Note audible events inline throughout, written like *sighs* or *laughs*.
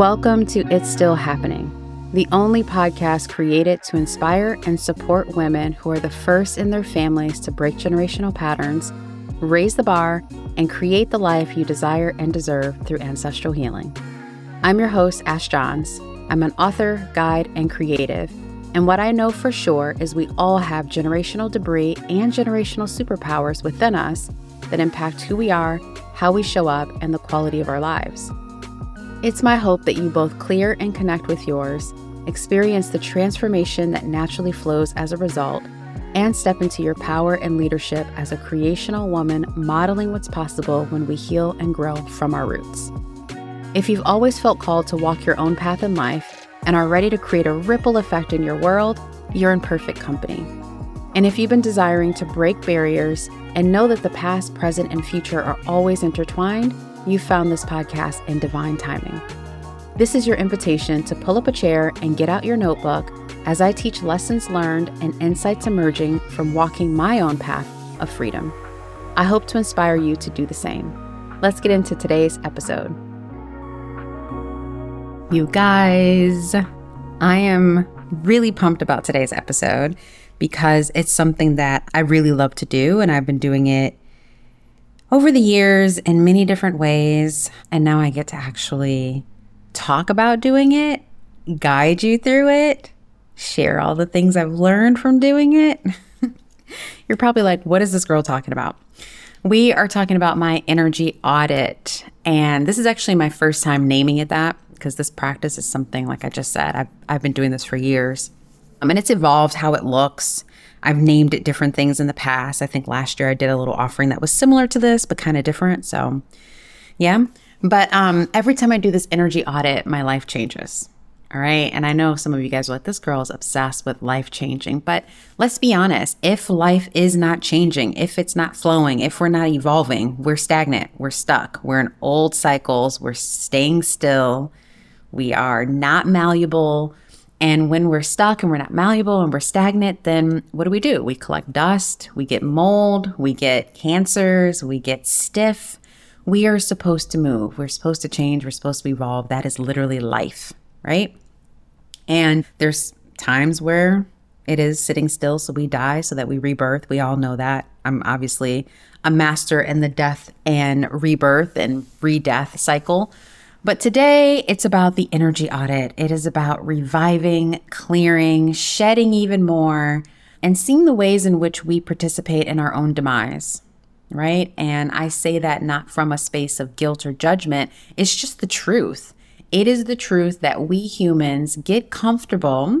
Welcome to It's Still Happening, the only podcast created to inspire and support women who are the first in their families to break generational patterns, raise the bar, and create the life you desire and deserve through ancestral healing. I'm your host, Ash Johns. I'm an author, guide, and creative. And what I know for sure is we all have generational debris and generational superpowers within us that impact who we are, how we show up, and the quality of our lives. It's my hope that you both clear and connect with yours, experience the transformation that naturally flows as a result, and step into your power and leadership as a creational woman modeling what's possible when we heal and grow from our roots. If you've always felt called to walk your own path in life and are ready to create a ripple effect in your world, you're in perfect company. And if you've been desiring to break barriers and know that the past, present, and future are always intertwined, you found this podcast in divine timing. This is your invitation to pull up a chair and get out your notebook as I teach lessons learned and insights emerging from walking my own path of freedom. I hope to inspire you to do the same. Let's get into today's episode. You guys, I am really pumped about today's episode because it's something that I really love to do, and I've been doing it over the years in many different ways. And now I get to actually talk about doing it, guide you through it, share all the things I've learned from doing it. *laughs* You're probably like, what is this girl talking about? We are talking about my energy audit. And this is actually my first time naming it that because this practice is something, like I just said, I've, I've been doing this for years. Um, I mean, it's evolved how it looks. I've named it different things in the past. I think last year I did a little offering that was similar to this, but kind of different. So, yeah. But um, every time I do this energy audit, my life changes. All right. And I know some of you guys are like, this girl is obsessed with life changing. But let's be honest if life is not changing, if it's not flowing, if we're not evolving, we're stagnant, we're stuck, we're in old cycles, we're staying still, we are not malleable, and when we're stuck and we're not malleable and we're stagnant, then what do we do? We collect dust, we get mold, we get cancers, we get stiff. We are supposed to move. We're supposed to change. We're supposed to evolve. That is literally life, right? And there's times where it is sitting still, so we die, so that we rebirth. We all know that. I'm obviously a master in the death and rebirth and re death cycle. But today it's about the energy audit. It is about reviving, clearing, shedding even more, and seeing the ways in which we participate in our own demise, right? And I say that not from a space of guilt or judgment, it's just the truth. It is the truth that we humans get comfortable,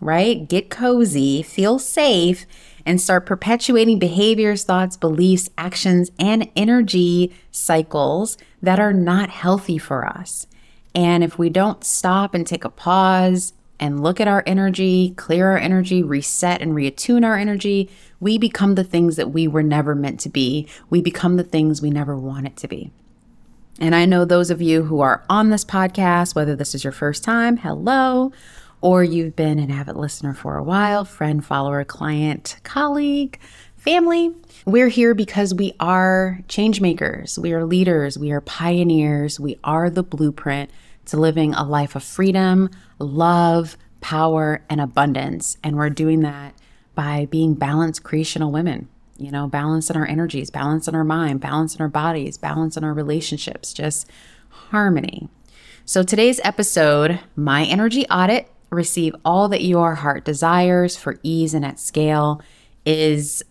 right? Get cozy, feel safe, and start perpetuating behaviors, thoughts, beliefs, actions, and energy cycles that are not healthy for us. And if we don't stop and take a pause and look at our energy, clear our energy, reset and reattune our energy, we become the things that we were never meant to be. We become the things we never wanted to be. And I know those of you who are on this podcast, whether this is your first time, hello, or you've been an avid listener for a while, friend, follower, client, colleague, family. We're here because we are change makers, we are leaders, we are pioneers, we are the blueprint to living a life of freedom, love, power, and abundance. And we're doing that by being balanced creational women. You know, balance in our energies, balance in our mind, balance in our bodies, balance in our relationships, just harmony. So today's episode, My Energy Audit, receive all that your heart desires for ease and at scale is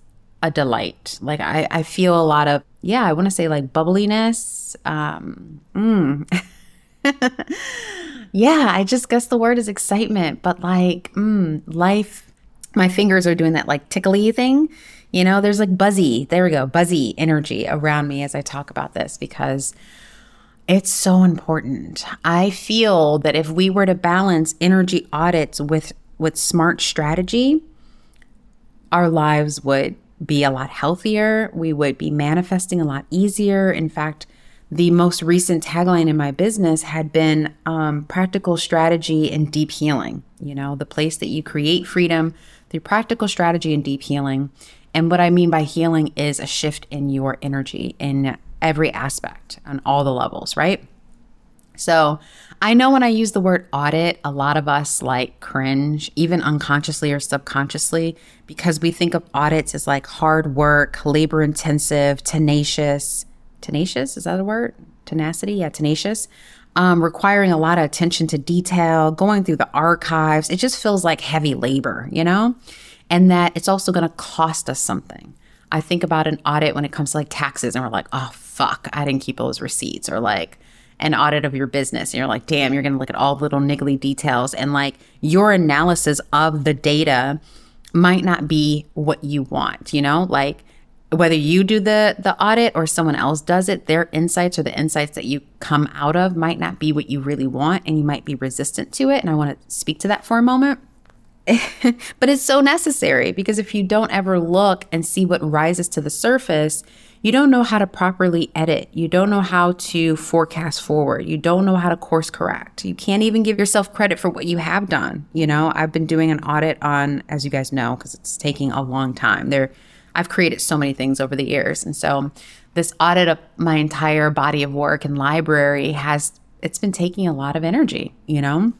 a delight. Like I, I feel a lot of, yeah, I want to say like bubbliness. Um, mm. *laughs* yeah, I just guess the word is excitement, but like, mm, life, my fingers are doing that like tickly thing. You know, there's like buzzy, there we go, buzzy energy around me as I talk about this because it's so important. I feel that if we were to balance energy audits with with smart strategy, our lives would be a lot healthier. We would be manifesting a lot easier. In fact, the most recent tagline in my business had been um, practical strategy and deep healing. You know, the place that you create freedom through practical strategy and deep healing. And what I mean by healing is a shift in your energy, in every aspect on all the levels, right? So I know when I use the word audit, a lot of us like cringe, even unconsciously or subconsciously, because we think of audits as like hard work, labor intensive, tenacious. Tenacious, is that a word? Tenacity? Yeah, tenacious. Um, requiring a lot of attention to detail, going through the archives. It just feels like heavy labor, you know? And that it's also going to cost us something. I think about an audit when it comes to like taxes, and we're like, oh, fuck, I didn't keep those receipts. Or like, an audit of your business and you're like, damn, you're going to look at all the little niggly details and like your analysis of the data might not be what you want, you know? Like whether you do the the audit or someone else does it, their insights or the insights that you come out of might not be what you really want and you might be resistant to it and I want to speak to that for a moment. *laughs* but it's so necessary because if you don't ever look and see what rises to the surface, you don't know how to properly edit. You don't know how to forecast forward. You don't know how to course correct. You can't even give yourself credit for what you have done. You know, I've been doing an audit on, as you guys know, because it's taking a long time. There, I've created so many things over the years. And so this audit of my entire body of work and library has, it's been taking a lot of energy, you know?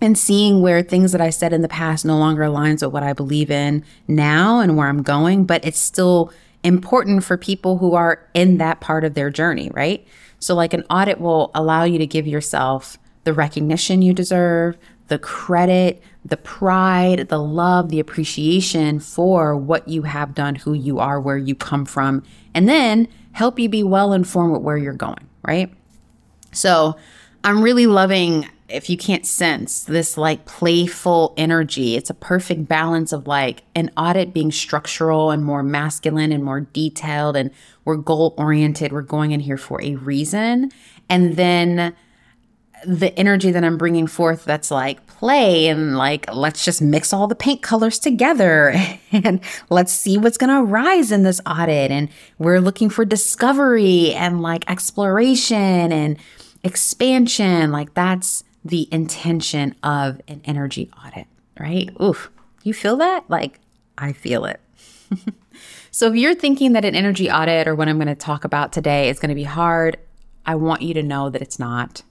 and seeing where things that I said in the past no longer aligns with what I believe in now and where I'm going, but it's still important for people who are in that part of their journey, right? So, like an audit will allow you to give yourself the recognition you deserve, the credit, the pride, the love, the appreciation for what you have done, who you are, where you come from, and then help you be well informed with where you're going, right? So, I'm really loving if you can't sense this like playful energy, it's a perfect balance of like an audit being structural and more masculine and more detailed, and we're goal oriented. We're going in here for a reason. And then the energy that I'm bringing forth that's like play and like, let's just mix all the paint colors together *laughs* and let's see what's going to rise in this audit. And we're looking for discovery and like exploration and expansion. Like, that's the intention of an energy audit, right? Oof, you feel that? Like, I feel it. *laughs* so, if you're thinking that an energy audit or what I'm going to talk about today is going to be hard, I want you to know that it's not.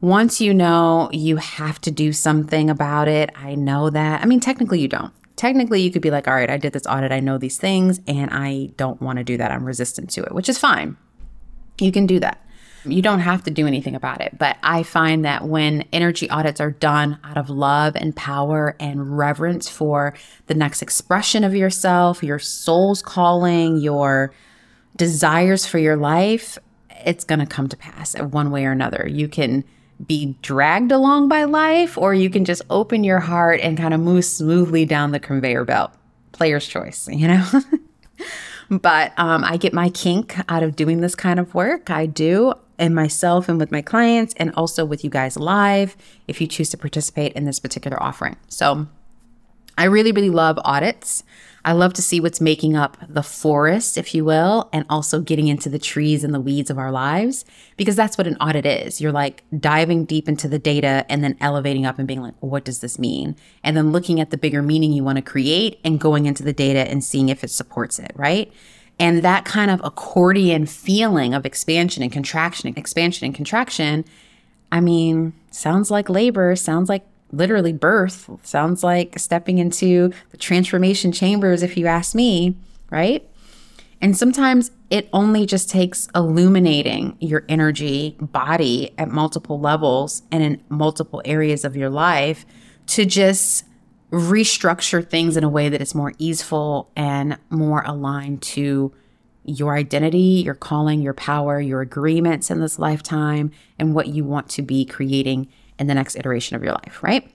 Once you know you have to do something about it, I know that. I mean, technically, you don't. Technically, you could be like, all right, I did this audit, I know these things, and I don't want to do that. I'm resistant to it, which is fine. You can do that. You don't have to do anything about it. But I find that when energy audits are done out of love and power and reverence for the next expression of yourself, your soul's calling, your desires for your life, it's going to come to pass one way or another. You can be dragged along by life, or you can just open your heart and kind of move smoothly down the conveyor belt. Player's choice, you know? *laughs* but um, I get my kink out of doing this kind of work. I do and myself and with my clients and also with you guys live if you choose to participate in this particular offering. So I really, really love audits. I love to see what's making up the forest, if you will, and also getting into the trees and the weeds of our lives, because that's what an audit is. You're like diving deep into the data and then elevating up and being like, what does this mean? And then looking at the bigger meaning you want to create and going into the data and seeing if it supports it, right? And that kind of accordion feeling of expansion and contraction, expansion and contraction, I mean, sounds like labor, sounds like literally birth, sounds like stepping into the transformation chambers, if you ask me, right? And sometimes it only just takes illuminating your energy body at multiple levels and in multiple areas of your life to just restructure things in a way that is more easeful and more aligned to your identity, your calling, your power, your agreements in this lifetime, and what you want to be creating in the next iteration of your life, right?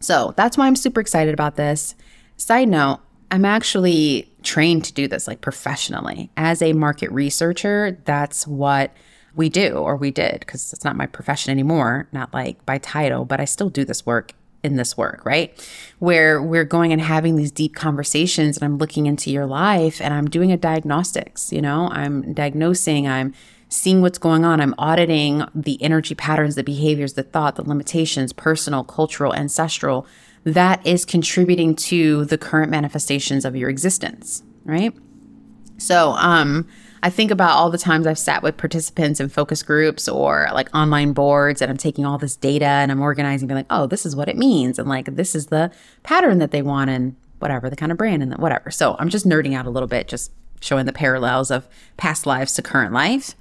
So that's why I'm super excited about this. Side note, I'm actually trained to do this like professionally. As a market researcher, that's what we do or we did because it's not my profession anymore, not like by title, but I still do this work in this work, right? Where we're going and having these deep conversations and I'm looking into your life and I'm doing a diagnostics, you know, I'm diagnosing, I'm seeing what's going on, I'm auditing the energy patterns, the behaviors, the thought, the limitations, personal, cultural, ancestral that is contributing to the current manifestations of your existence, right? So, um I think about all the times I've sat with participants in focus groups or like online boards and I'm taking all this data and I'm organizing, being like, oh, this is what it means. And like, this is the pattern that they want and whatever, the kind of brand and whatever. So I'm just nerding out a little bit, just showing the parallels of past lives to current life.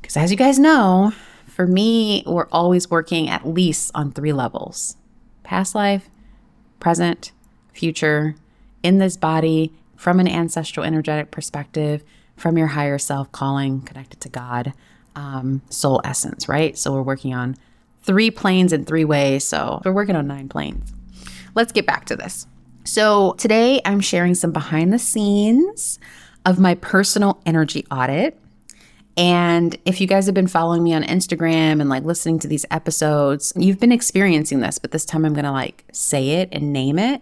Because as you guys know, for me, we're always working at least on three levels past life, present, future, in this body, from an ancestral energetic perspective, from your higher self calling, connected to God, um, soul essence, right? So we're working on three planes in three ways. So we're working on nine planes. Let's get back to this. So today I'm sharing some behind the scenes of my personal energy audit. And if you guys have been following me on Instagram and like listening to these episodes, you've been experiencing this, but this time I'm going to like say it and name it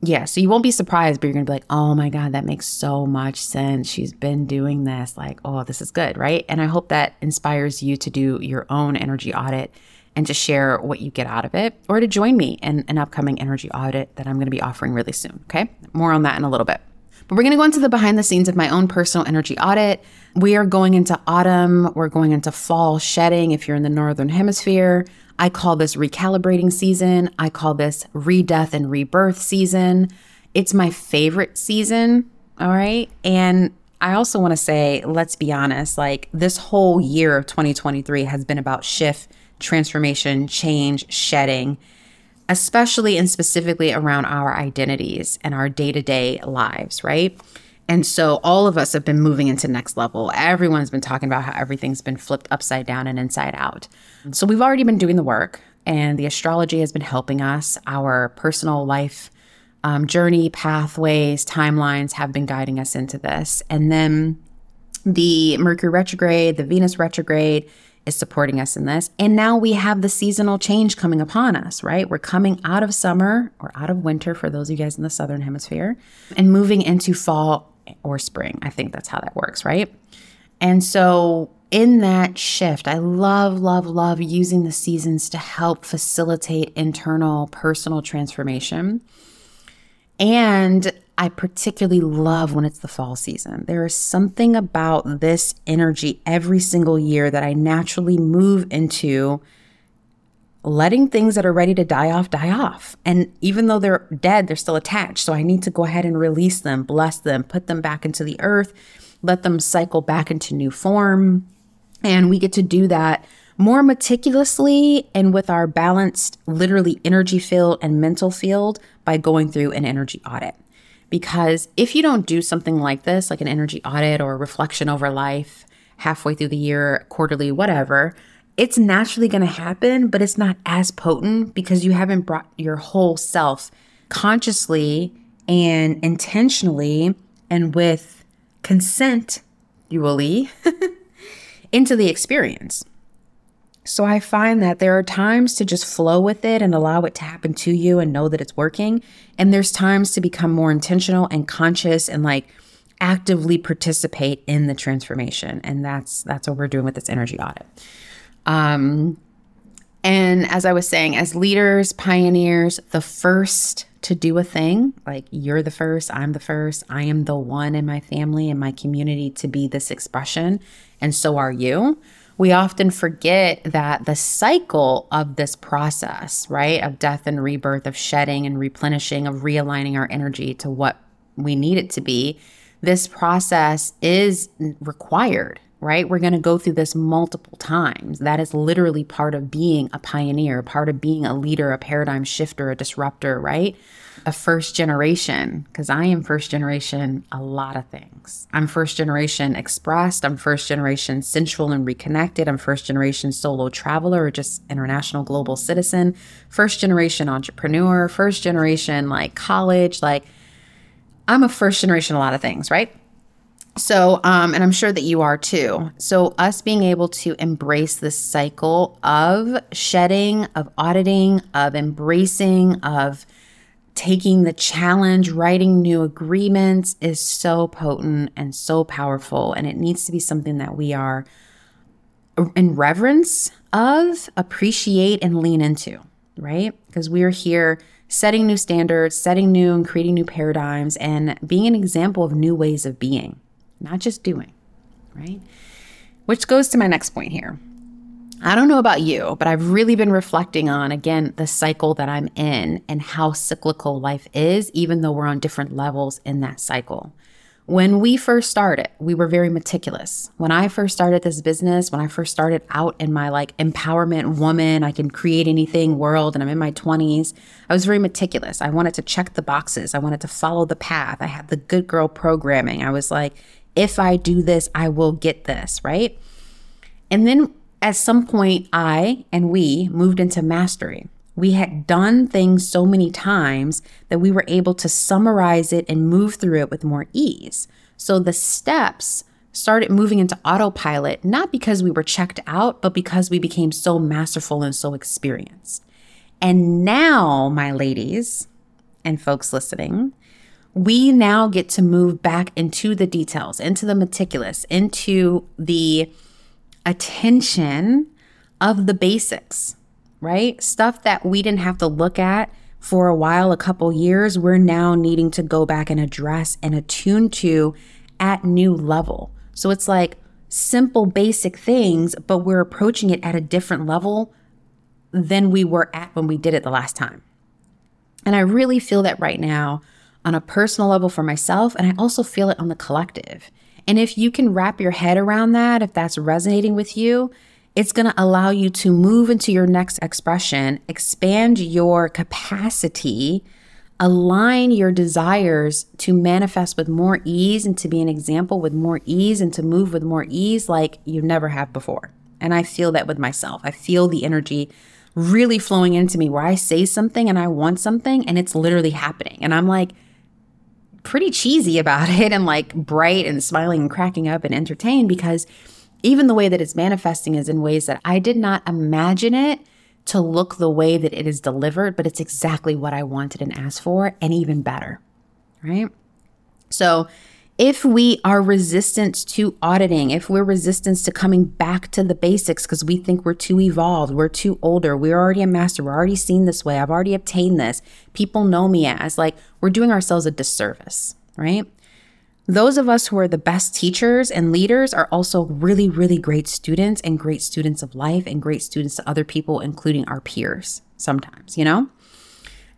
yeah, so you won't be surprised, but you're gonna be like, oh my God, that makes so much sense. She's been doing this. Like, oh, this is good, right? And I hope that inspires you to do your own energy audit and to share what you get out of it or to join me in an upcoming energy audit that I'm gonna be offering really soon. Okay. More on that in a little bit. But we're going to go into the behind the scenes of my own personal energy audit. We are going into autumn. We're going into fall shedding if you're in the northern hemisphere. I call this recalibrating season. I call this redeath and rebirth season. It's my favorite season. All right. And I also want to say, let's be honest, like this whole year of 2023 has been about shift, transformation, change, shedding especially and specifically around our identities and our day to day lives, right? And so all of us have been moving into next level. Everyone's been talking about how everything's been flipped upside down and inside out. So we've already been doing the work, and the astrology has been helping us. Our personal life um, journey, pathways, timelines have been guiding us into this. And then the Mercury retrograde, the Venus retrograde, is supporting us in this. And now we have the seasonal change coming upon us, right? We're coming out of summer or out of winter for those of you guys in the southern hemisphere and moving into fall or spring. I think that's how that works, right? And so in that shift, I love, love, love using the seasons to help facilitate internal personal transformation. And I particularly love when it's the fall season. There is something about this energy every single year that I naturally move into letting things that are ready to die off die off. And even though they're dead, they're still attached. So I need to go ahead and release them, bless them, put them back into the earth, let them cycle back into new form. And we get to do that more meticulously and with our balanced, literally energy field and mental field by going through an energy audit. Because if you don't do something like this, like an energy audit or reflection over life halfway through the year, quarterly, whatever, it's naturally going to happen, but it's not as potent because you haven't brought your whole self consciously and intentionally and with consent, you will *laughs* into the experience. So I find that there are times to just flow with it and allow it to happen to you and know that it's working. And there's times to become more intentional and conscious and like actively participate in the transformation. And that's that's what we're doing with this energy audit. Um and as I was saying, as leaders, pioneers, the first to do a thing, like you're the first, I'm the first, I am the one in my family and my community to be this expression, and so are you we often forget that the cycle of this process, right, of death and rebirth, of shedding and replenishing, of realigning our energy to what we need it to be, this process is required, right? We're going to go through this multiple times. That is literally part of being a pioneer, part of being a leader, a paradigm shifter, a disruptor, right? a first generation, because I am first generation a lot of things. I'm first generation expressed, I'm first generation sensual and reconnected, I'm first generation solo traveler or just international global citizen, first generation entrepreneur, first generation like college, like I'm a first generation a lot of things, right? So, um, and I'm sure that you are too. So, us being able to embrace this cycle of shedding, of auditing, of embracing, of taking the challenge, writing new agreements is so potent and so powerful. And it needs to be something that we are in reverence of, appreciate, and lean into, right? Because we are here setting new standards, setting new and creating new paradigms, and being an example of new ways of being, not just doing. right? Which goes to my next point here. I don't know about you, but I've really been reflecting on, again, the cycle that I'm in and how cyclical life is, even though we're on different levels in that cycle. When we first started, we were very meticulous. When I first started this business, when I first started out in my like empowerment woman, I can create anything world, and I'm in my 20s, I was very meticulous. I wanted to check the boxes, I wanted to follow the path. I had the good girl programming. I was like, if I do this, I will get this, right? And then at some point, I and we moved into mastery. We had done things so many times that we were able to summarize it and move through it with more ease. So the steps started moving into autopilot, not because we were checked out, but because we became so masterful and so experienced. And now, my ladies and folks listening, we now get to move back into the details, into the meticulous, into the attention of the basics right? Stuff that we didn't have to look at for a while, a couple years, we're now needing to go back and address and attune to at new level. So it's like simple, basic things, but we're approaching it at a different level than we were at when we did it the last time. And I really feel that right now on a personal level for myself, and I also feel it on the collective. And if you can wrap your head around that, if that's resonating with you, it's going to allow you to move into your next expression, expand your capacity, align your desires to manifest with more ease and to be an example with more ease and to move with more ease like you never have before. And I feel that with myself. I feel the energy really flowing into me where I say something and I want something and it's literally happening. And I'm like, pretty cheesy about it and like bright and smiling and cracking up and entertained because even the way that it's manifesting is in ways that I did not imagine it to look the way that it is delivered, but it's exactly what I wanted and asked for, and even better. Right. So, if we are resistant to auditing, if we're resistant to coming back to the basics because we think we're too evolved, we're too older, we're already a master, we're already seen this way, I've already obtained this, people know me as, like, we're doing ourselves a disservice, right? Those of us who are the best teachers and leaders are also really, really great students and great students of life and great students to other people, including our peers sometimes, you know?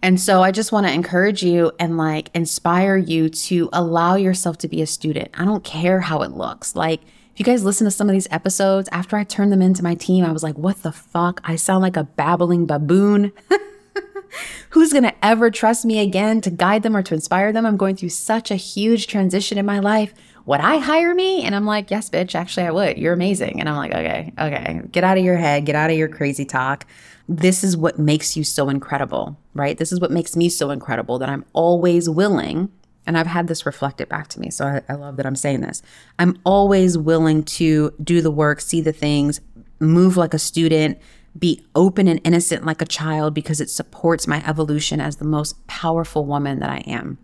And so I just want to encourage you and like inspire you to allow yourself to be a student. I don't care how it looks. Like, if you guys listen to some of these episodes, after I turned them into my team, I was like, what the fuck? I sound like a babbling baboon. *laughs* Who's going to ever trust me again to guide them or to inspire them? I'm going through such a huge transition in my life. Would I hire me? And I'm like, yes, bitch, actually, I would. You're amazing. And I'm like, okay, okay, get out of your head, get out of your crazy talk. This is what makes you so incredible, right? This is what makes me so incredible that I'm always willing. And I've had this reflected back to me. So I, I love that I'm saying this. I'm always willing to do the work, see the things, move like a student, be open and innocent like a child because it supports my evolution as the most powerful woman that I am.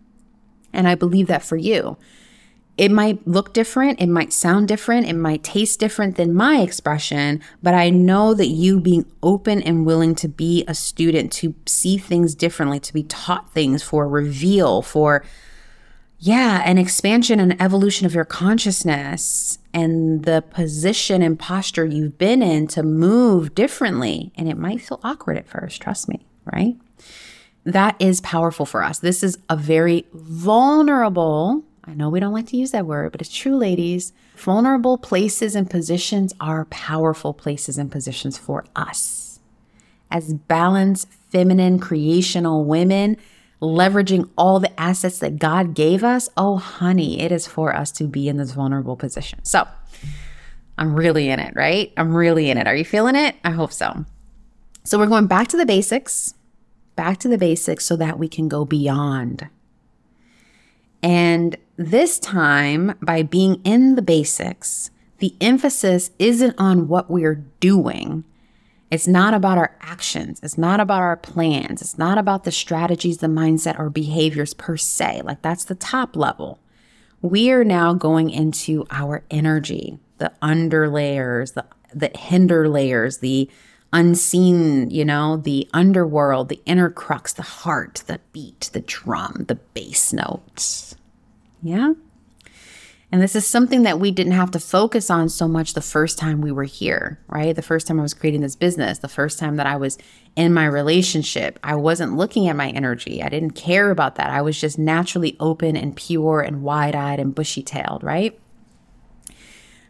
And I believe that for you. It might look different, it might sound different, it might taste different than my expression, but I know that you being open and willing to be a student, to see things differently, to be taught things for reveal, for yeah, an expansion and evolution of your consciousness and the position and posture you've been in to move differently. And it might feel awkward at first, trust me, right? That is powerful for us. This is a very vulnerable, I know we don't like to use that word, but it's true, ladies. Vulnerable places and positions are powerful places and positions for us. As balanced, feminine, creational women, leveraging all the assets that God gave us, oh, honey, it is for us to be in this vulnerable position. So I'm really in it, right? I'm really in it. Are you feeling it? I hope so. So we're going back to the basics, back to the basics so that we can go beyond. And this time, by being in the basics, the emphasis isn't on what we're doing it's not about our actions. It's not about our plans. It's not about the strategies, the mindset, or behaviors per se. Like that's the top level. We are now going into our energy, the under layers, the, the hinder layers, the unseen, you know, the underworld, the inner crux, the heart, the beat, the drum, the bass notes. Yeah. And this is something that we didn't have to focus on so much the first time we were here, right? The first time I was creating this business, the first time that I was in my relationship, I wasn't looking at my energy. I didn't care about that. I was just naturally open and pure and wide eyed and bushy tailed, right?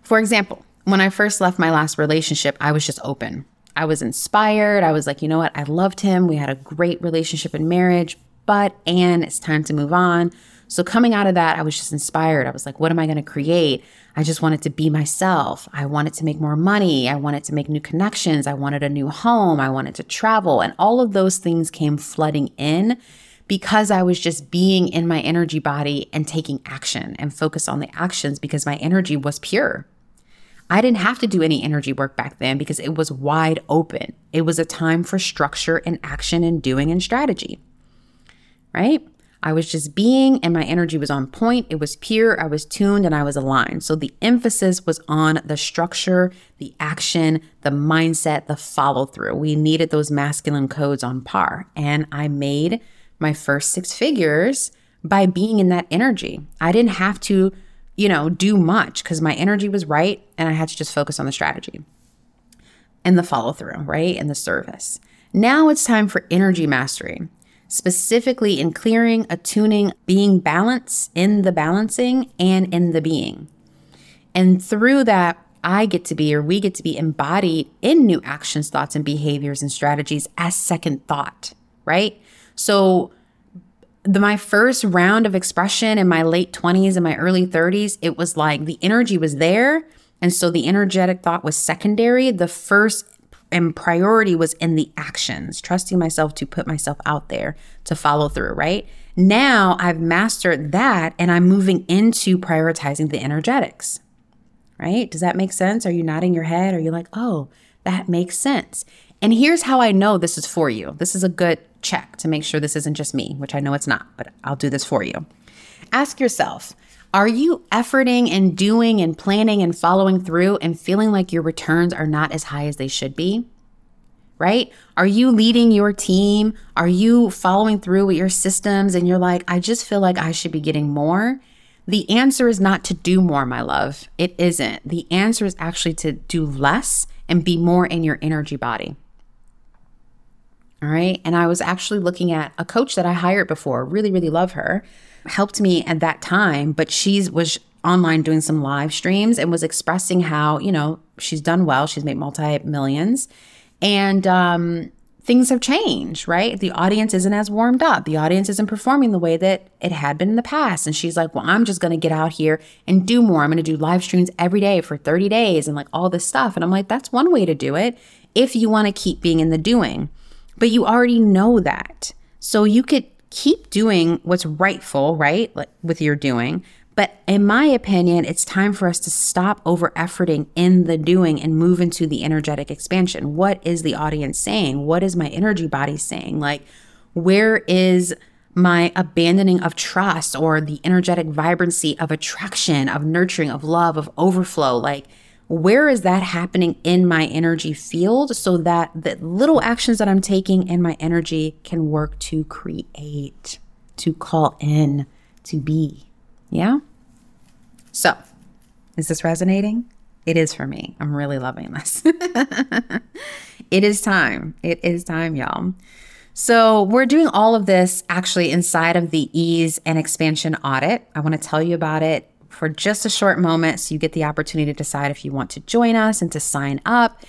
For example, when I first left my last relationship, I was just open. I was inspired. I was like, you know what? I loved him. We had a great relationship and marriage, but, and it's time to move on. So coming out of that, I was just inspired. I was like, what am I going to create? I just wanted to be myself. I wanted to make more money. I wanted to make new connections. I wanted a new home. I wanted to travel. And all of those things came flooding in because I was just being in my energy body and taking action and focus on the actions because my energy was pure. I didn't have to do any energy work back then because it was wide open. It was a time for structure and action and doing and strategy. Right? I was just being and my energy was on point. It was pure. I was tuned and I was aligned. So the emphasis was on the structure, the action, the mindset, the follow through. We needed those masculine codes on par. And I made my first six figures by being in that energy. I didn't have to, you know, do much because my energy was right and I had to just focus on the strategy and the follow through, right? And the service. Now it's time for energy mastery specifically in clearing, attuning, being balanced in the balancing and in the being. And through that, I get to be, or we get to be embodied in new actions, thoughts, and behaviors and strategies as second thought, right? So, the, my first round of expression in my late 20s and my early 30s, it was like the energy was there. And so the energetic thought was secondary. The first and priority was in the actions, trusting myself to put myself out there to follow through, right? Now I've mastered that and I'm moving into prioritizing the energetics, right? Does that make sense? Are you nodding your head? Are you like, oh, that makes sense? And here's how I know this is for you. This is a good check to make sure this isn't just me, which I know it's not, but I'll do this for you. Ask yourself, are you efforting and doing and planning and following through and feeling like your returns are not as high as they should be? Right? Are you leading your team? Are you following through with your systems and you're like, I just feel like I should be getting more? The answer is not to do more, my love. It isn't. The answer is actually to do less and be more in your energy body. All right. And I was actually looking at a coach that I hired before, really, really love her helped me at that time, but she was online doing some live streams and was expressing how, you know, she's done well. She's made multi millions and um, things have changed, right? The audience isn't as warmed up. The audience isn't performing the way that it had been in the past. And she's like, well, I'm just going to get out here and do more. I'm going to do live streams every day for 30 days and like all this stuff. And I'm like, that's one way to do it if you want to keep being in the doing. But you already know that. So you could keep doing what's rightful, right? Like with your doing. But in my opinion, it's time for us to stop over efforting in the doing and move into the energetic expansion. What is the audience saying? What is my energy body saying? Like, where is my abandoning of trust or the energetic vibrancy of attraction, of nurturing, of love, of overflow? Like, where is that happening in my energy field so that the little actions that I'm taking in my energy can work to create, to call in, to be? Yeah? So, is this resonating? It is for me. I'm really loving this. *laughs* it is time. It is time, y'all. So, we're doing all of this actually inside of the ease and expansion audit. I want to tell you about it for just a short moment so you get the opportunity to decide if you want to join us and to sign up.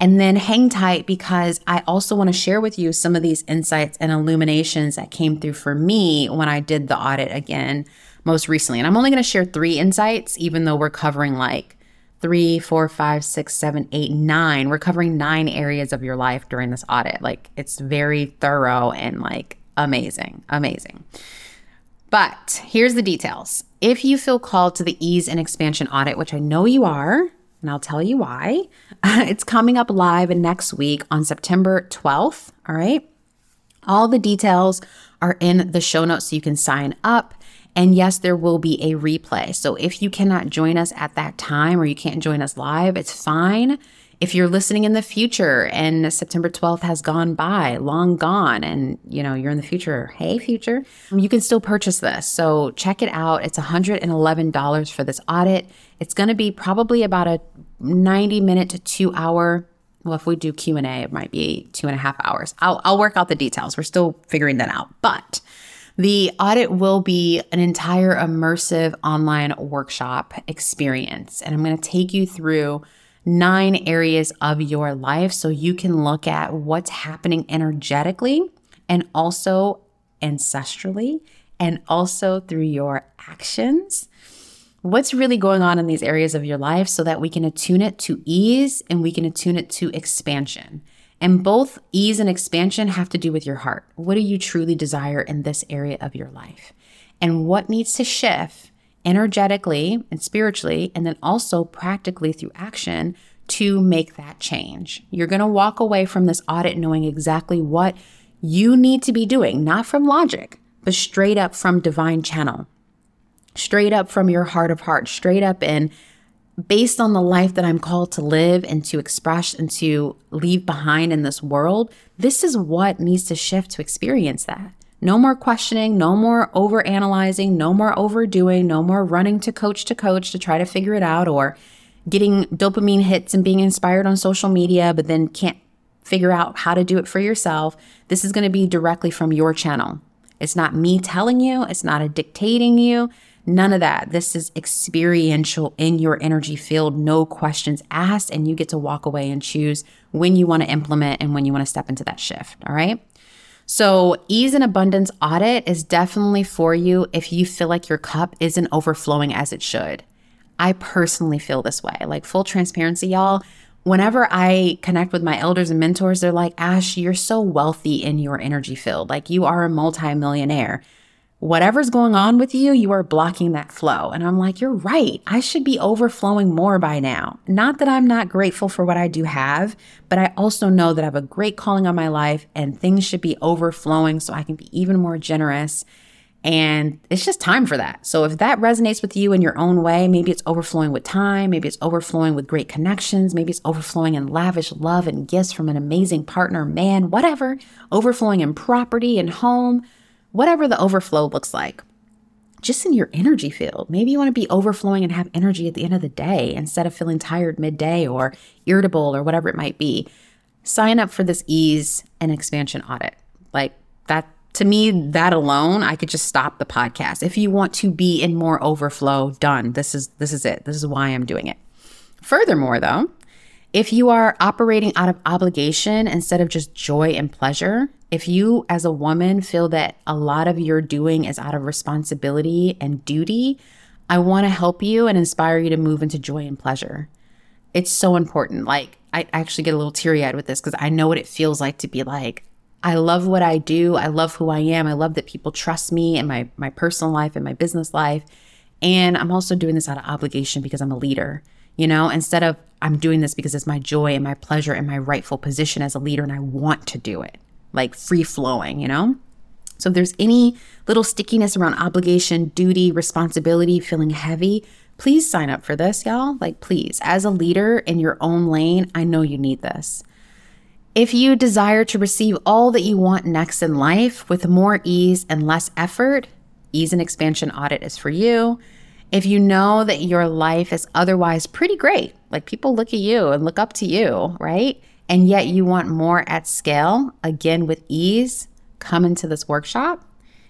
And then hang tight because I also want to share with you some of these insights and illuminations that came through for me when I did the audit again most recently. And I'm only going to share three insights, even though we're covering like three, four, five, six, seven, eight, nine. We're covering nine areas of your life during this audit. Like it's very thorough and like amazing, amazing. But here's the details. If you feel called to the ease and expansion audit, which I know you are, and I'll tell you why, *laughs* it's coming up live next week on September 12th. All right. All the details are in the show notes so you can sign up. And yes, there will be a replay. So if you cannot join us at that time or you can't join us live, it's fine if you're listening in the future and September 12th has gone by, long gone, and you know, you're in the future, hey future, you can still purchase this. So check it out. It's $111 for this audit. It's going to be probably about a 90 minute to two hour. Well, if we do Q and A, it might be two and a half hours. I'll, I'll work out the details. We're still figuring that out, but the audit will be an entire immersive online workshop experience. And I'm going to take you through nine areas of your life so you can look at what's happening energetically and also ancestrally and also through your actions. What's really going on in these areas of your life so that we can attune it to ease and we can attune it to expansion. And both ease and expansion have to do with your heart. What do you truly desire in this area of your life? And what needs to shift energetically and spiritually, and then also practically through action to make that change? You're going to walk away from this audit knowing exactly what you need to be doing, not from logic, but straight up from divine channel, straight up from your heart of heart, straight up in based on the life that I'm called to live and to express and to leave behind in this world, this is what needs to shift to experience that. No more questioning, no more over analyzing, no more overdoing, no more running to coach to coach to try to figure it out or getting dopamine hits and being inspired on social media, but then can't figure out how to do it for yourself. This is going to be directly from your channel. It's not me telling you, it's not a dictating you. None of that. This is experiential in your energy field, no questions asked, and you get to walk away and choose when you want to implement and when you want to step into that shift. All right. So, ease and abundance audit is definitely for you if you feel like your cup isn't overflowing as it should. I personally feel this way. Like, full transparency, y'all. Whenever I connect with my elders and mentors, they're like, Ash, you're so wealthy in your energy field. Like, you are a multimillionaire whatever's going on with you, you are blocking that flow. And I'm like, you're right. I should be overflowing more by now. Not that I'm not grateful for what I do have, but I also know that I have a great calling on my life and things should be overflowing so I can be even more generous. And it's just time for that. So if that resonates with you in your own way, maybe it's overflowing with time, maybe it's overflowing with great connections, maybe it's overflowing in lavish love and gifts from an amazing partner, man, whatever, overflowing in property and home whatever the overflow looks like. Just in your energy field. Maybe you want to be overflowing and have energy at the end of the day instead of feeling tired midday or irritable or whatever it might be. Sign up for this ease and expansion audit. Like that, to me, that alone, I could just stop the podcast. If you want to be in more overflow, done. This is this is it. This is why I'm doing it. Furthermore, though, if you are operating out of obligation instead of just joy and pleasure, if you as a woman feel that a lot of your doing is out of responsibility and duty, I want to help you and inspire you to move into joy and pleasure. It's so important. Like, I actually get a little teary eyed with this because I know what it feels like to be like, I love what I do. I love who I am. I love that people trust me in my, my personal life and my business life. And I'm also doing this out of obligation because I'm a leader. You know, instead of I'm doing this because it's my joy and my pleasure and my rightful position as a leader and I want to do it, like free flowing, you know? So if there's any little stickiness around obligation, duty, responsibility, feeling heavy, please sign up for this, y'all. Like, please, as a leader in your own lane, I know you need this. If you desire to receive all that you want next in life with more ease and less effort, Ease and Expansion Audit is for you. If you know that your life is otherwise pretty great, like people look at you and look up to you, right? And yet you want more at scale, again with ease, come into this workshop.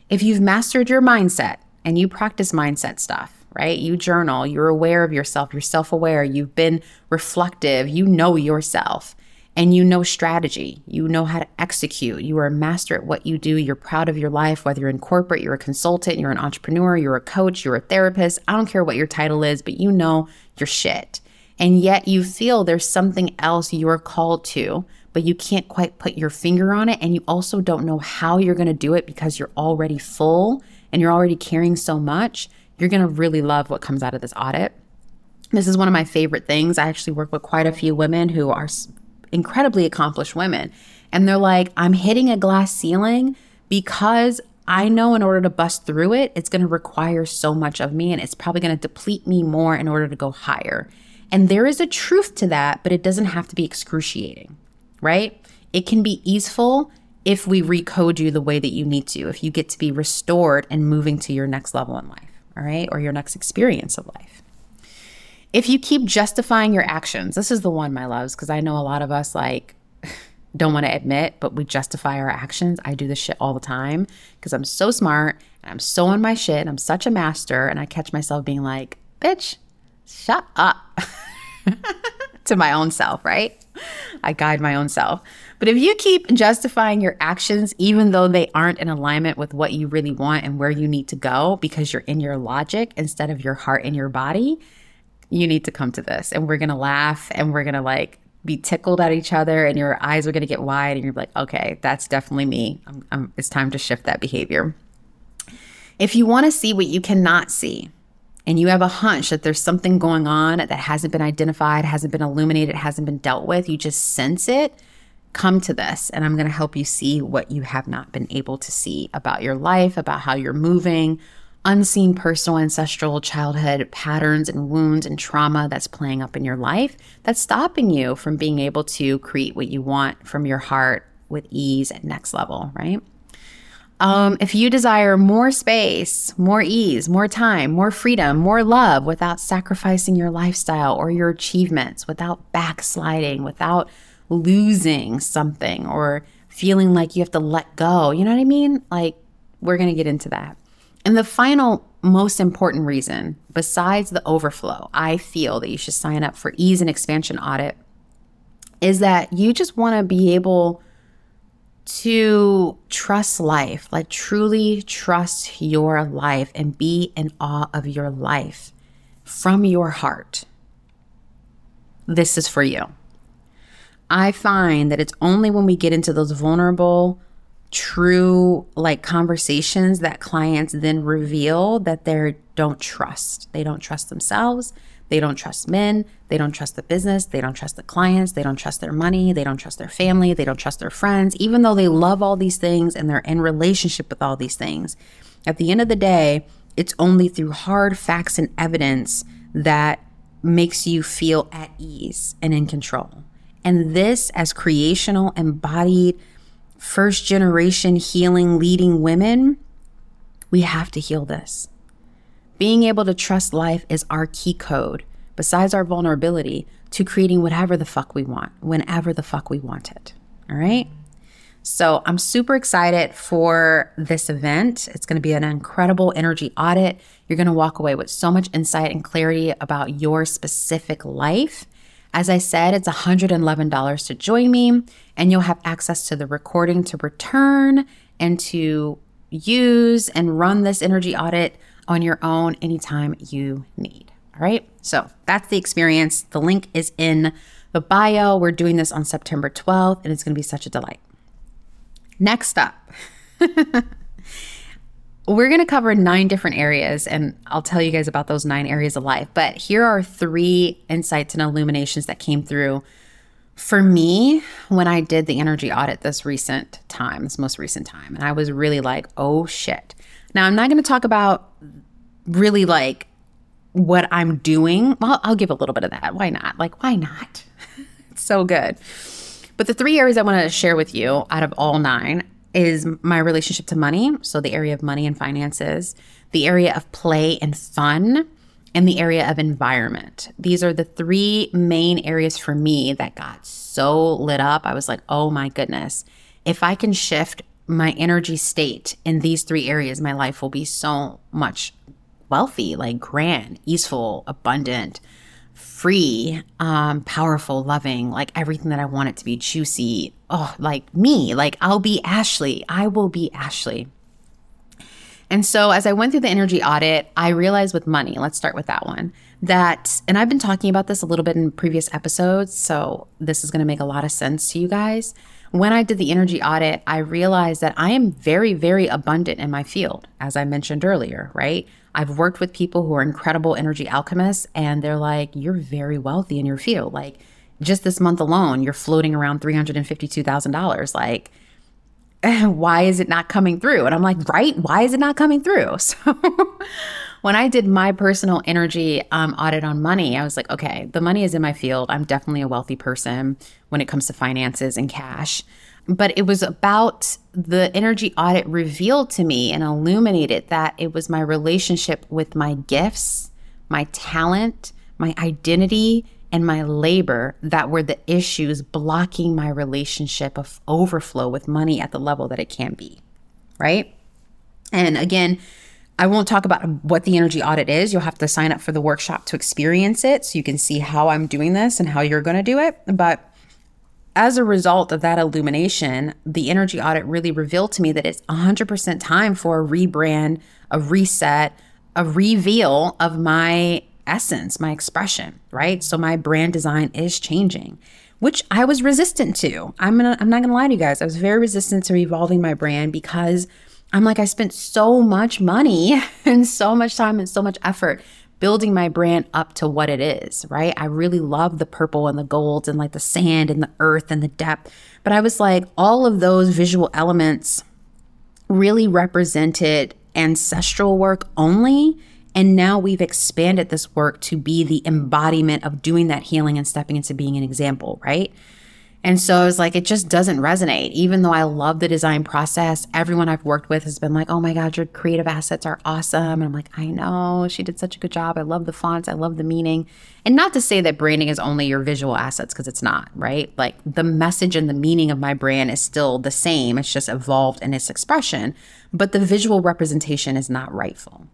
If you've mastered your mindset and you practice mindset stuff, right? You journal, you're aware of yourself, you're self aware, you've been reflective, you know yourself and you know strategy. You know how to execute. You are a master at what you do. You're proud of your life, whether you're in corporate, you're a consultant, you're an entrepreneur, you're a coach, you're a therapist. I don't care what your title is, but you know your shit. And yet you feel there's something else you're called to, but you can't quite put your finger on it. And you also don't know how you're going to do it because you're already full and you're already carrying so much. You're going to really love what comes out of this audit. This is one of my favorite things. I actually work with quite a few women who are incredibly accomplished women. And they're like, I'm hitting a glass ceiling because I know in order to bust through it, it's going to require so much of me and it's probably going to deplete me more in order to go higher. And there is a truth to that, but it doesn't have to be excruciating, right? It can be easeful if we recode you the way that you need to, if you get to be restored and moving to your next level in life, all right, or your next experience of life. If you keep justifying your actions, this is the one, my loves, because I know a lot of us like *sighs* don't want to admit, but we justify our actions. I do this shit all the time because I'm so smart and I'm so on my shit. And I'm such a master. And I catch myself being like, bitch, shut up *laughs* to my own self, right? I guide my own self. But if you keep justifying your actions, even though they aren't in alignment with what you really want and where you need to go because you're in your logic instead of your heart and your body, you need to come to this. And we're going to laugh and we're going to like be tickled at each other and your eyes are going to get wide and you're like, okay, that's definitely me. I'm, I'm, it's time to shift that behavior. If you want to see what you cannot see, and you have a hunch that there's something going on that hasn't been identified, hasn't been illuminated, hasn't been dealt with, you just sense it, come to this and I'm going to help you see what you have not been able to see about your life, about how you're moving, unseen personal ancestral childhood patterns and wounds and trauma that's playing up in your life that's stopping you from being able to create what you want from your heart with ease at next level, right? Um, if you desire more space, more ease, more time, more freedom, more love without sacrificing your lifestyle or your achievements, without backsliding, without losing something or feeling like you have to let go, you know what I mean? Like, we're going to get into that. And the final most important reason, besides the overflow, I feel that you should sign up for ease and expansion audit is that you just want to be able to trust life, like truly trust your life and be in awe of your life from your heart. This is for you. I find that it's only when we get into those vulnerable, true like conversations that clients then reveal that they don't trust. They don't trust themselves. They don't trust men. They don't trust the business. They don't trust the clients. They don't trust their money. They don't trust their family. They don't trust their friends, even though they love all these things and they're in relationship with all these things. At the end of the day, it's only through hard facts and evidence that makes you feel at ease and in control. And this, as creational, embodied, first generation healing, leading women, we have to heal this. Being able to trust life is our key code, besides our vulnerability, to creating whatever the fuck we want, whenever the fuck we want it. All right? So I'm super excited for this event. It's going to be an incredible energy audit. You're going to walk away with so much insight and clarity about your specific life as I said, it's $111 to join me, and you'll have access to the recording to return and to use and run this energy audit on your own anytime you need. All right. So that's the experience. The link is in the bio. We're doing this on September 12th, and it's going to be such a delight. Next up. *laughs* We're going to cover nine different areas, and I'll tell you guys about those nine areas of life. But here are three insights and illuminations that came through for me when I did the energy audit this recent time, this most recent time. And I was really like, oh shit. Now, I'm not going to talk about really like what I'm doing. Well, I'll give a little bit of that. Why not? Like, why not? *laughs* it's so good. But the three areas I want to share with you out of all nine is my relationship to money. So, the area of money and finances, the area of play and fun, and the area of environment. These are the three main areas for me that got so lit up. I was like, oh my goodness, if I can shift my energy state in these three areas, my life will be so much wealthy, like grand, easeful, abundant, free, um, powerful, loving, like everything that I want it to be juicy. Oh, like me, like I'll be Ashley. I will be Ashley. And so as I went through the energy audit, I realized with money, let's start with that one, that, and I've been talking about this a little bit in previous episodes. So this is going to make a lot of sense to you guys. When I did the energy audit, I realized that I am very, very abundant in my field, as I mentioned earlier, right? I've worked with people who are incredible energy alchemists, and they're like, you're very wealthy in your field. Like, just this month alone, you're floating around $352,000. Like, *laughs* why is it not coming through? And I'm like, right? Why is it not coming through? *laughs* So, when I did my personal energy um, audit on money, I was like, okay, the money is in my field. I'm definitely a wealthy person when it comes to finances and cash. But it was about the energy audit revealed to me and illuminated that it was my relationship with my gifts, my talent, my identity, and my labor that were the issues blocking my relationship of overflow with money at the level that it can be. Right. And again, I won't talk about what the energy audit is. You'll have to sign up for the workshop to experience it so you can see how I'm doing this and how you're going to do it. But as a result of that illumination, the energy audit really revealed to me that it's 100% time for a rebrand, a reset, a reveal of my essence, my expression, right? So my brand design is changing, which I was resistant to. I'm gonna, I'm not going to lie to you guys. I was very resistant to evolving my brand because I'm like I spent so much money *laughs* and so much time and so much effort building my brand up to what it is, right? I really love the purple and the gold and like the sand and the earth and the depth. But I was like, all of those visual elements really represented ancestral work only. And now we've expanded this work to be the embodiment of doing that healing and stepping into being an example, right? And so I was like, it just doesn't resonate. Even though I love the design process, everyone I've worked with has been like, oh my God, your creative assets are awesome. And I'm like, I know, she did such a good job. I love the fonts, I love the meaning. And not to say that branding is only your visual assets, because it's not, right? Like the message and the meaning of my brand is still the same, it's just evolved in its expression, but the visual representation is not rightful.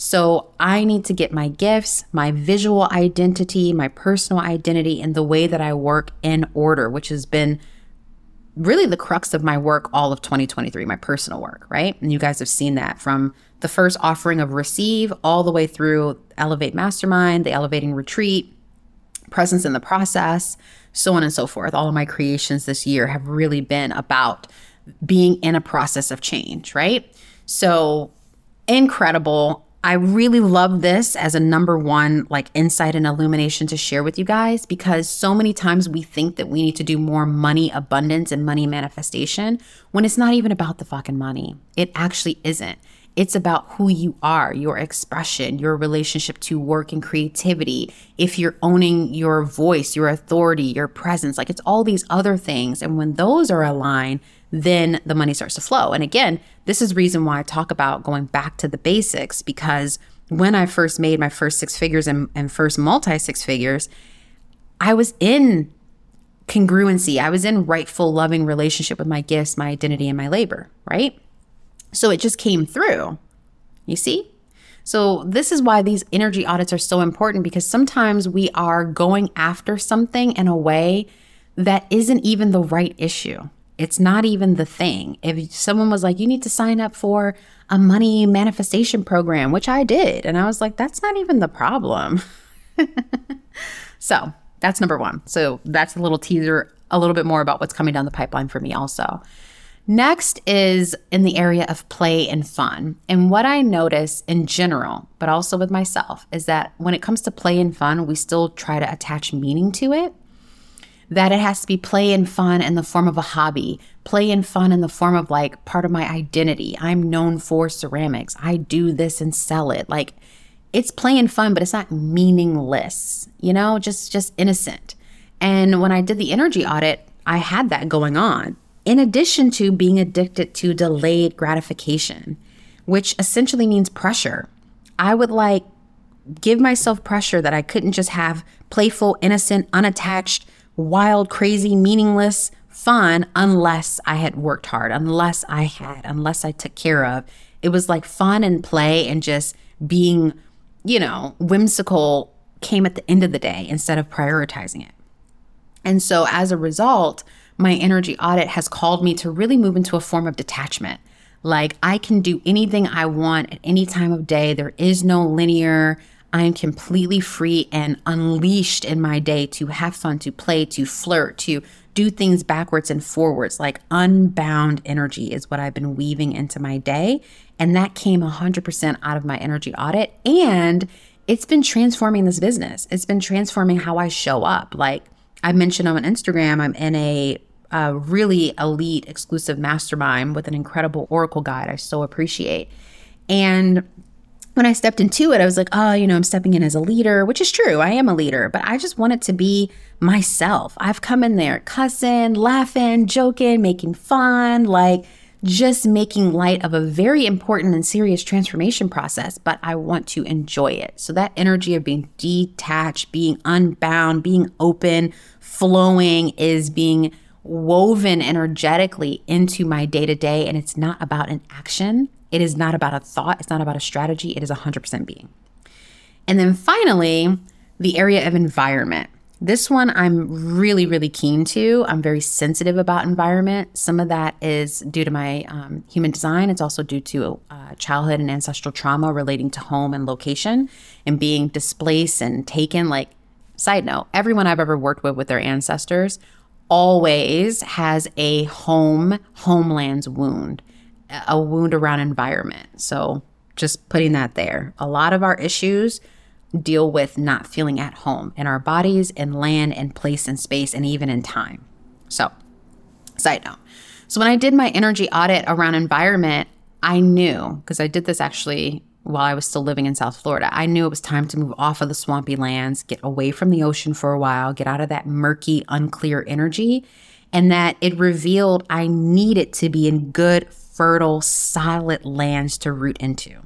So I need to get my gifts, my visual identity, my personal identity, and the way that I work in order, which has been really the crux of my work all of 2023, my personal work, right? And you guys have seen that from the first offering of Receive all the way through Elevate Mastermind, the Elevating Retreat, Presence in the Process, so on and so forth. All of my creations this year have really been about being in a process of change, right? So incredible. I really love this as a number one, like insight and illumination to share with you guys because so many times we think that we need to do more money abundance and money manifestation when it's not even about the fucking money. It actually isn't. It's about who you are, your expression, your relationship to work and creativity. If you're owning your voice, your authority, your presence, like it's all these other things. And when those are aligned, then the money starts to flow. And again, this is reason why I talk about going back to the basics because when I first made my first six figures and, and first multi six figures, I was in congruency. I was in rightful, loving relationship with my gifts, my identity, and my labor, right? So it just came through. You see? So, this is why these energy audits are so important because sometimes we are going after something in a way that isn't even the right issue. It's not even the thing. If someone was like, you need to sign up for a money manifestation program, which I did, and I was like, that's not even the problem. *laughs* so that's number one. So that's a little teaser, a little bit more about what's coming down the pipeline for me, also. Next is in the area of play and fun. And what I notice in general, but also with myself, is that when it comes to play and fun, we still try to attach meaning to it that it has to be play and fun in the form of a hobby, play and fun in the form of like part of my identity. I'm known for ceramics. I do this and sell it. Like it's play and fun, but it's not meaningless, you know, just just innocent. And when I did the energy audit, I had that going on. In addition to being addicted to delayed gratification, which essentially means pressure. I would like give myself pressure that I couldn't just have playful, innocent, unattached wild, crazy, meaningless fun unless I had worked hard, unless I had, unless I took care of. It was like fun and play and just being, you know, whimsical came at the end of the day instead of prioritizing it. And so as a result, my energy audit has called me to really move into a form of detachment. Like I can do anything I want at any time of day. There is no linear I am completely free and unleashed in my day to have fun, to play, to flirt, to do things backwards and forwards. Like unbound energy is what I've been weaving into my day. And that came 100% out of my energy audit. And it's been transforming this business. It's been transforming how I show up. Like I mentioned on Instagram, I'm in a, a really elite exclusive mastermind with an incredible Oracle guide I so appreciate. And when I stepped into it, I was like, oh, you know, I'm stepping in as a leader, which is true. I am a leader, but I just wanted to be myself. I've come in there cussing, laughing, joking, making fun, like just making light of a very important and serious transformation process, but I want to enjoy it. So that energy of being detached, being unbound, being open, flowing is being woven energetically into my day to day. And it's not about an action, it is not about a thought, it's not about a strategy, it is 100% being. And then finally, the area of environment. This one I'm really, really keen to. I'm very sensitive about environment. Some of that is due to my um, human design. It's also due to uh, childhood and ancestral trauma relating to home and location and being displaced and taken. Like, side note, everyone I've ever worked with with their ancestors always has a home, homelands wound a wound around environment. So just putting that there. A lot of our issues deal with not feeling at home in our bodies, in land, and place and space, and even in time. So, side note. So, when I did my energy audit around environment, I knew because I did this actually while I was still living in South Florida. I knew it was time to move off of the swampy lands, get away from the ocean for a while, get out of that murky, unclear energy, and that it revealed I needed to be in good, fertile, solid lands to root into.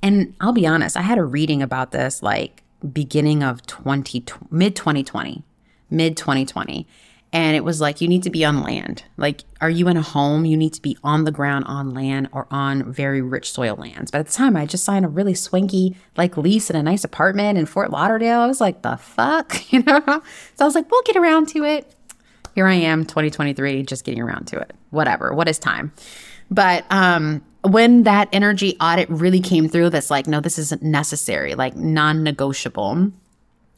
And I'll be honest, I had a reading about this like beginning of 20 mid 2020, mid 2020. And it was like you need to be on land. Like are you in a home? You need to be on the ground on land or on very rich soil lands. But at the time I just signed a really swanky like lease in a nice apartment in Fort Lauderdale. I was like, "The fuck?" *laughs* You know? So I was like, "We'll get around to it." Here I am 2023 just getting around to it. Whatever. What is time? But um, when that energy audit really came through, that's like, no, this isn't necessary, like non negotiable.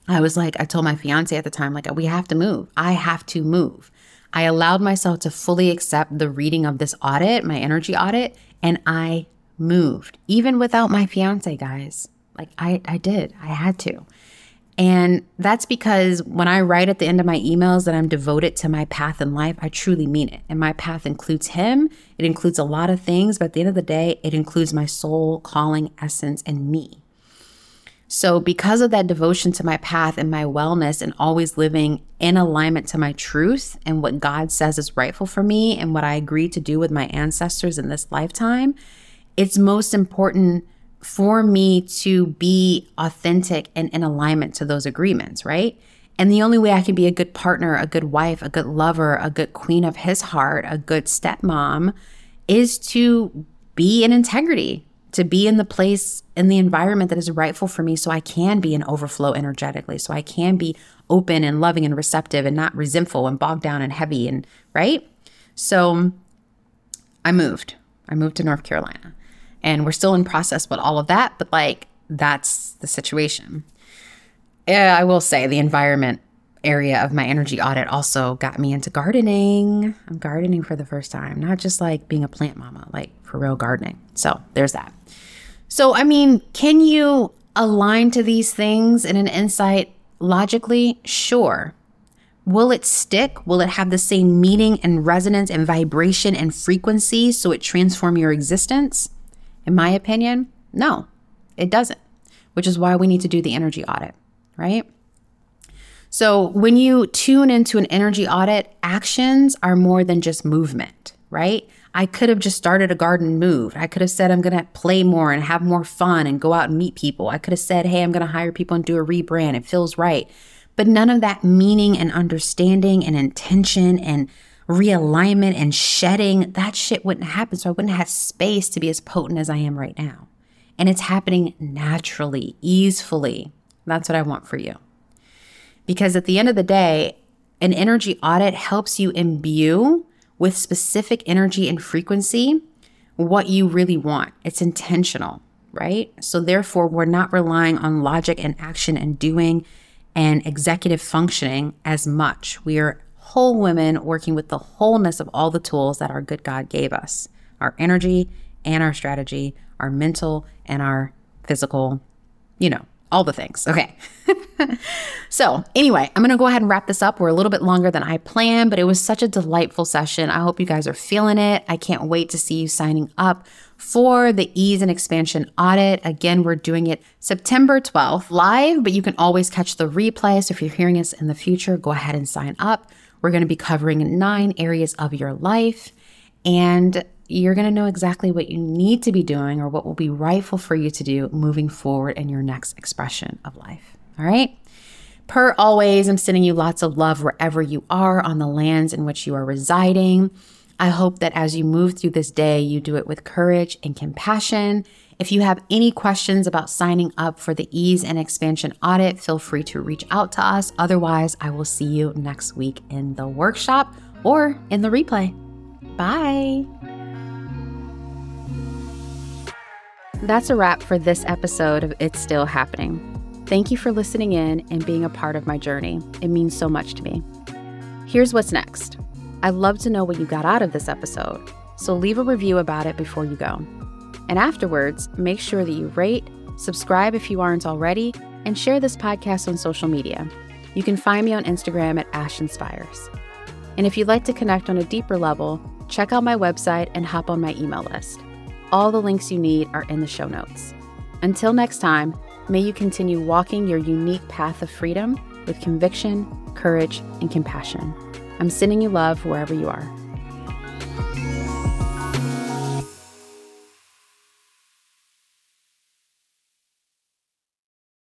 I was like, I told my fiance at the time, like, we have to move. I have to move. I allowed myself to fully accept the reading of this audit, my energy audit, and I moved, even without my fiance, guys. Like, I, I did, I had to. And that's because when I write at the end of my emails that I'm devoted to my path in life, I truly mean it. And my path includes him, it includes a lot of things, but at the end of the day, it includes my soul, calling, essence, and me. So, because of that devotion to my path and my wellness, and always living in alignment to my truth and what God says is rightful for me and what I agreed to do with my ancestors in this lifetime, it's most important for me to be authentic and in alignment to those agreements, right? And the only way I can be a good partner, a good wife, a good lover, a good queen of his heart, a good stepmom is to be in integrity, to be in the place in the environment that is rightful for me so I can be an overflow energetically, so I can be open and loving and receptive and not resentful and bogged down and heavy and right? So I moved. I moved to North Carolina and we're still in process with all of that but like that's the situation. Yeah i will say the environment area of my energy audit also got me into gardening. I'm gardening for the first time not just like being a plant mama like for real gardening. So there's that. So i mean can you align to these things in an insight logically? Sure. Will it stick? Will it have the same meaning and resonance and vibration and frequency so it transform your existence? In my opinion, no, it doesn't, which is why we need to do the energy audit, right? So when you tune into an energy audit, actions are more than just movement, right? I could have just started a garden move. I could have said, I'm going to play more and have more fun and go out and meet people. I could have said, hey, I'm going to hire people and do a rebrand. It feels right. But none of that meaning and understanding and intention and realignment and shedding, that shit wouldn't happen. So I wouldn't have space to be as potent as I am right now. And it's happening naturally, easefully. That's what I want for you. Because at the end of the day, an energy audit helps you imbue with specific energy and frequency what you really want. It's intentional, right? So, therefore, we're not relying on logic and action and doing and executive functioning as much. We are whole women working with the wholeness of all the tools that our good God gave us our energy and our strategy, our mental and our physical, you know, all the things. Okay. *laughs* so, anyway, I'm going to go ahead and wrap this up. We're a little bit longer than I planned, but it was such a delightful session. I hope you guys are feeling it. I can't wait to see you signing up for the ease and expansion audit. Again, we're doing it September 12th live, but you can always catch the replay. So, if you're hearing us in the future, go ahead and sign up. We're going to be covering nine areas of your life. And you're going to know exactly what you need to be doing or what will be rightful for you to do moving forward in your next expression of life. All right. Per always, I'm sending you lots of love wherever you are on the lands in which you are residing. I hope that as you move through this day, you do it with courage and compassion. If you have any questions about signing up for the Ease and Expansion audit, feel free to reach out to us. Otherwise, I will see you next week in the workshop or in the replay. Bye. That's a wrap for this episode of It's Still Happening. Thank you for listening in and being a part of my journey. It means so much to me. Here's what's next I'd love to know what you got out of this episode, so leave a review about it before you go. And afterwards, make sure that you rate, subscribe if you aren't already, and share this podcast on social media. You can find me on Instagram at Ash Inspires. And if you'd like to connect on a deeper level, check out my website and hop on my email list. All the links you need are in the show notes. Until next time, may you continue walking your unique path of freedom with conviction, courage, and compassion. I'm sending you love wherever you are.